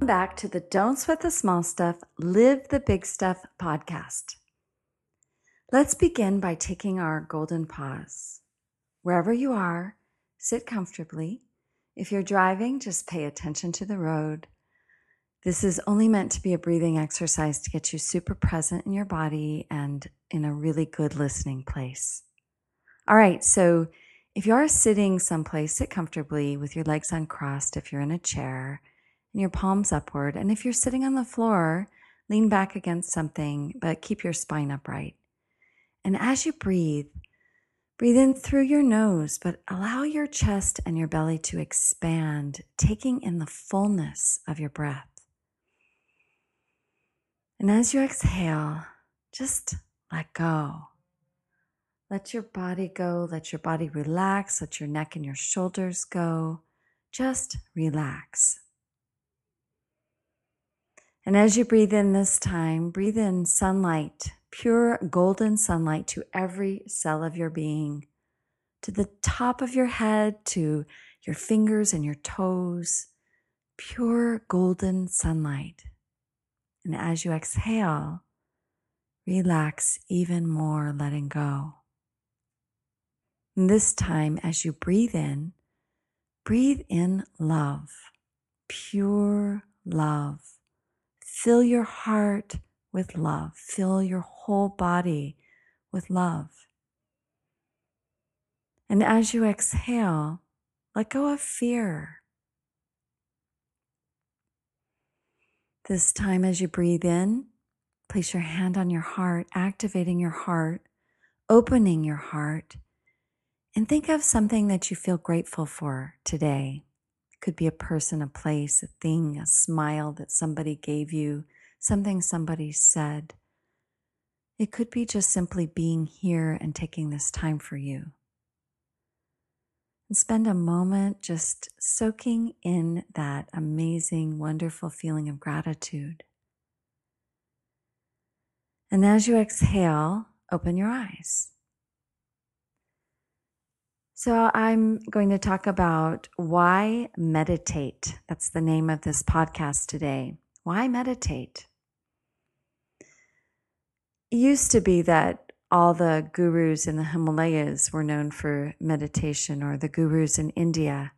Back to the Don't Sweat the Small Stuff, Live the Big Stuff podcast. Let's begin by taking our golden pause. Wherever you are, sit comfortably. If you're driving, just pay attention to the road. This is only meant to be a breathing exercise to get you super present in your body and in a really good listening place. All right, so if you are sitting someplace, sit comfortably with your legs uncrossed if you're in a chair and your palms upward. And if you're sitting on the floor, lean back against something, but keep your spine upright. And as you breathe, breathe in through your nose, but allow your chest and your belly to expand, taking in the fullness of your breath. And as you exhale, just let go. Let your body go. Let your body relax. Let your neck and your shoulders go. Just relax. And as you breathe in this time, breathe in sunlight, pure golden sunlight to every cell of your being, to the top of your head, to your fingers and your toes, pure golden sunlight. And as you exhale, relax even more, letting go. And this time, as you breathe in, breathe in love, pure love Fill your heart with love. Fill your whole body with love. And as you exhale, let go of fear. This time, as you breathe in, place your hand on your heart, activating your heart, opening your heart, and think of something that you feel grateful for today could be a person, a place, a thing, a smile that somebody gave you, something somebody said. It could be just simply being here and taking this time for you. And spend a moment just soaking in that amazing, wonderful feeling of gratitude. And as you exhale, open your eyes. So, I'm going to talk about why meditate. That's the name of this podcast today. Why meditate? It used to be that all the gurus in the Himalayas were known for meditation, or the gurus in India,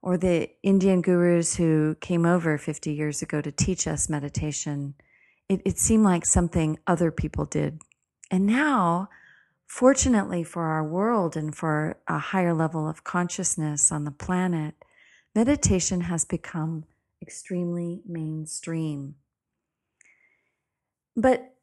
or the Indian gurus who came over 50 years ago to teach us meditation. It, it seemed like something other people did. And now, Fortunately for our world and for a higher level of consciousness on the planet, meditation has become extremely mainstream. But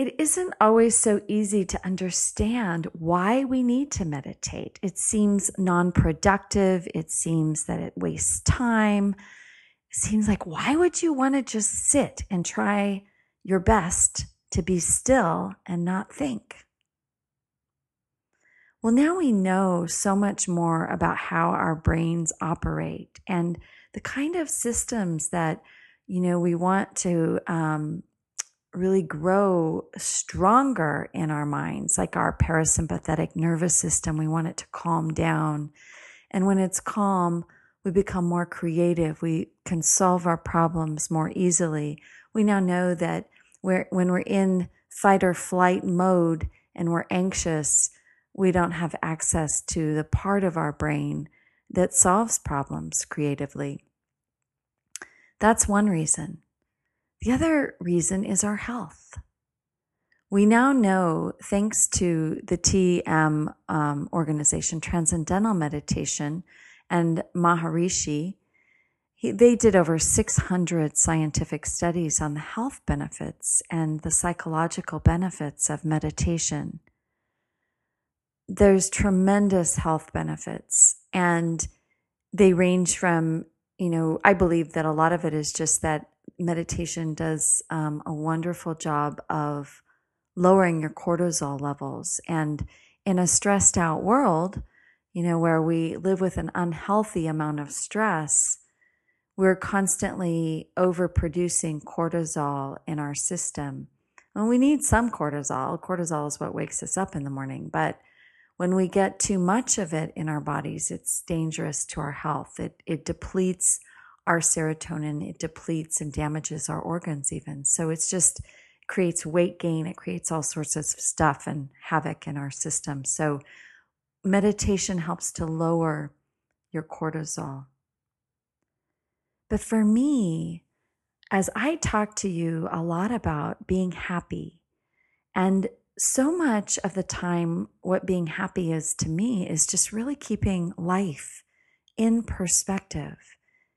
it isn't always so easy to understand why we need to meditate. It seems non productive. It seems that it wastes time. It seems like, why would you want to just sit and try your best to be still and not think? Well, now we know so much more about how our brains operate and the kind of systems that, you know, we want to um, really grow stronger in our minds, like our parasympathetic nervous system. We want it to calm down. And when it's calm, we become more creative. We can solve our problems more easily. We now know that we're, when we're in fight or flight mode and we're anxious, we don't have access to the part of our brain that solves problems creatively. That's one reason. The other reason is our health. We now know, thanks to the TM um, organization, Transcendental Meditation, and Maharishi, he, they did over 600 scientific studies on the health benefits and the psychological benefits of meditation there's tremendous health benefits and they range from you know i believe that a lot of it is just that meditation does um, a wonderful job of lowering your cortisol levels. And in a stressed out world, you know, where we live with an unhealthy amount of stress, we're constantly overproducing cortisol in our system. And we need some cortisol. Cortisol is what wakes us up in the morning. But when we get too much of it in our bodies, it's dangerous to our health. It, it depletes our serotonin, it depletes and damages our organs, even. So it's just creates weight gain, it creates all sorts of stuff and havoc in our system. So meditation helps to lower your cortisol. But for me, as I talk to you a lot about being happy, and so much of the time, what being happy is to me is just really keeping life in perspective,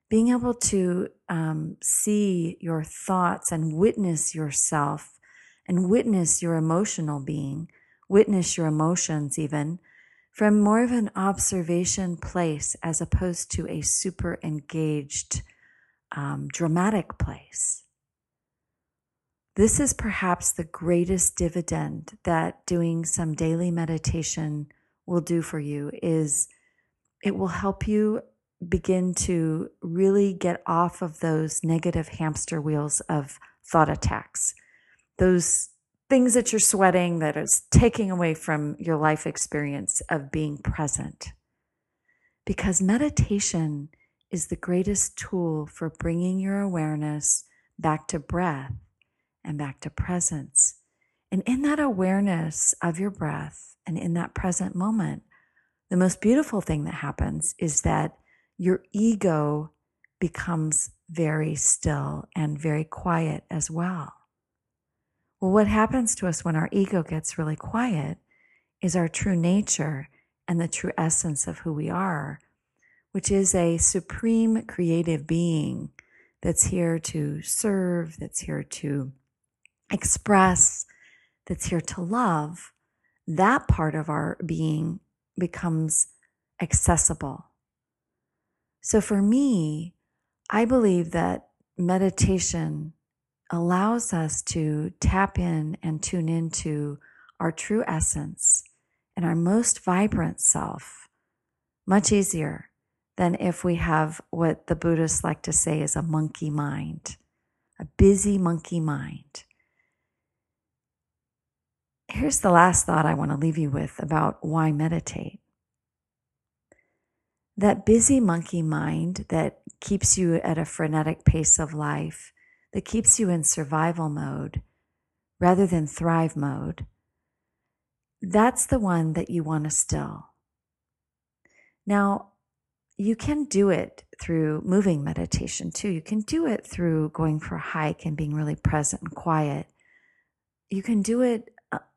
being able to um, see your thoughts and witness yourself and witness your emotional being, witness your emotions even from more of an observation place as opposed to a super engaged um, dramatic place. This is perhaps the greatest dividend that doing some daily meditation will do for you is it will help you begin to really get off of those negative hamster wheels of thought attacks. Those things that you're sweating that is taking away from your life experience of being present. Because meditation is the greatest tool for bringing your awareness back to breath and back to presence. And in that awareness of your breath and in that present moment, the most beautiful thing that happens is that your ego becomes very still and very quiet as well. Well, what happens to us when our ego gets really quiet is our true nature and the true essence of who we are which is a supreme creative being that's here to serve, that's here to express, that's here to love, that part of our being becomes accessible. So for me, I believe that meditation allows us to tap in and tune into our true essence and our most vibrant self much easier than if we have what the Buddhists like to say is a monkey mind, a busy monkey mind. Here's the last thought I want to leave you with about why meditate. That busy monkey mind that keeps you at a frenetic pace of life, that keeps you in survival mode rather than thrive mode, that's the one that you want to still. Now, you can do it through moving meditation too. You can do it through going for a hike and being really present and quiet. You can do it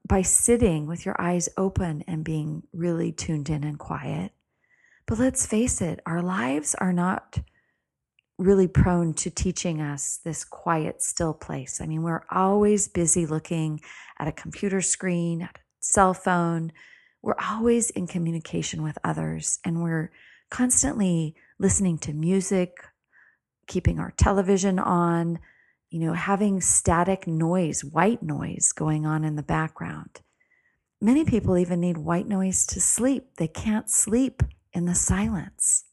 by sitting with your eyes open and being really tuned in and quiet. But let's face it, our lives are not really prone to teaching us this quiet, still place. I mean, we're always busy looking at a computer screen, at a cell phone. We're always in communication with others, and we're constantly listening to music, keeping our television on, you know, having static noise, white noise going on in the background. Many people even need white noise to sleep. They can't sleep in the silence.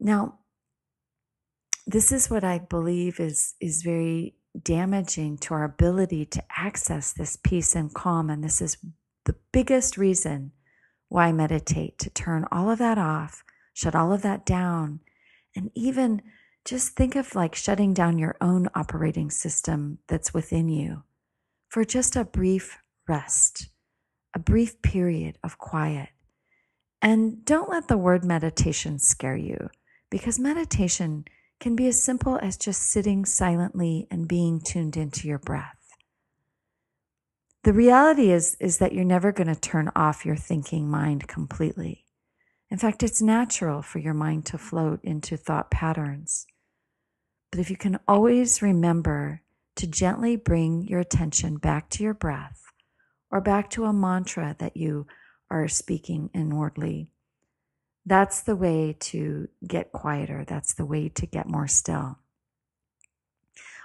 Now, this is what I believe is, is very damaging to our ability to access this peace and calm. And this is the biggest reason why I meditate? To turn all of that off, shut all of that down, and even just think of like shutting down your own operating system that's within you for just a brief rest, a brief period of quiet. And don't let the word meditation scare you because meditation can be as simple as just sitting silently and being tuned into your breath. The reality is, is that you're never going to turn off your thinking mind completely. In fact, it's natural for your mind to float into thought patterns. But if you can always remember to gently bring your attention back to your breath or back to a mantra that you are speaking inwardly, that's the way to get quieter. That's the way to get more still.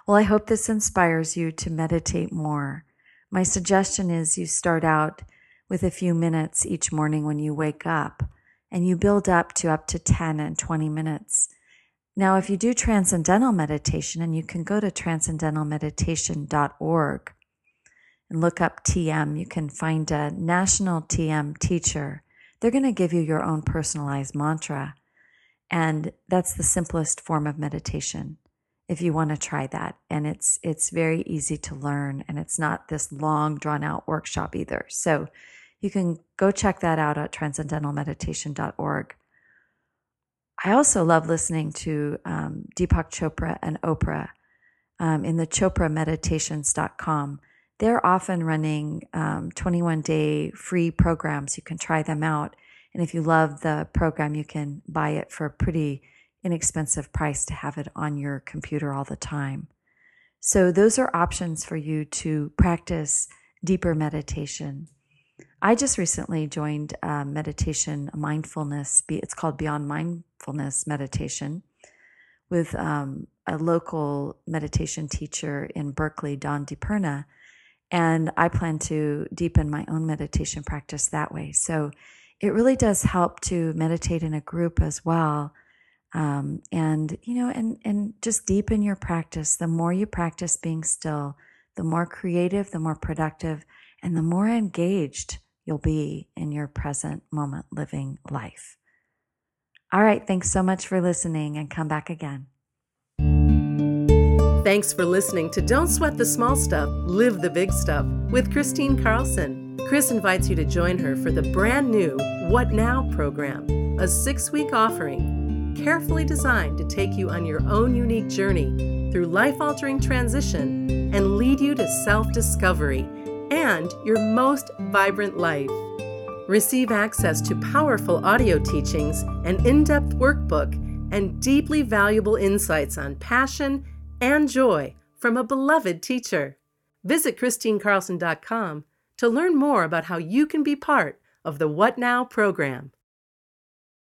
Well, I hope this inspires you to meditate more. My suggestion is you start out with a few minutes each morning when you wake up and you build up to up to 10 and 20 minutes. Now, if you do transcendental meditation, and you can go to transcendentalmeditation.org and look up TM, you can find a national TM teacher. They're going to give you your own personalized mantra. And that's the simplest form of meditation if you want to try that. And it's it's very easy to learn and it's not this long drawn out workshop either. So you can go check that out at transcendentalmeditation.org. I also love listening to um, Deepak Chopra and Oprah um, in the choprameditations.com. They're often running um, 21 day free programs. You can try them out. And if you love the program, you can buy it for a pretty inexpensive price to have it on your computer all the time. So, those are options for you to practice deeper meditation. I just recently joined a meditation, a mindfulness, it's called Beyond Mindfulness Meditation, with um, a local meditation teacher in Berkeley, Don DiPerna. And I plan to deepen my own meditation practice that way. So it really does help to meditate in a group as well. Um, and, you know, and, and just deepen your practice. The more you practice being still, the more creative, the more productive, and the more engaged you'll be in your present moment living life. All right. Thanks so much for listening and come back again. Thanks for listening to Don't Sweat the Small Stuff, Live the Big Stuff with Kristine Carlson. Kris invites you to join her for the brand new What Now program, a six week offering carefully designed to take you on your own unique journey through life altering transition and lead you to self discovery and your most vibrant life. Receive access to powerful audio teachings, an in depth workbook, and deeply valuable insights on passion and joy from a beloved teacher. Visit KristineCarlson.com to learn more about how you can be part of the What Now program.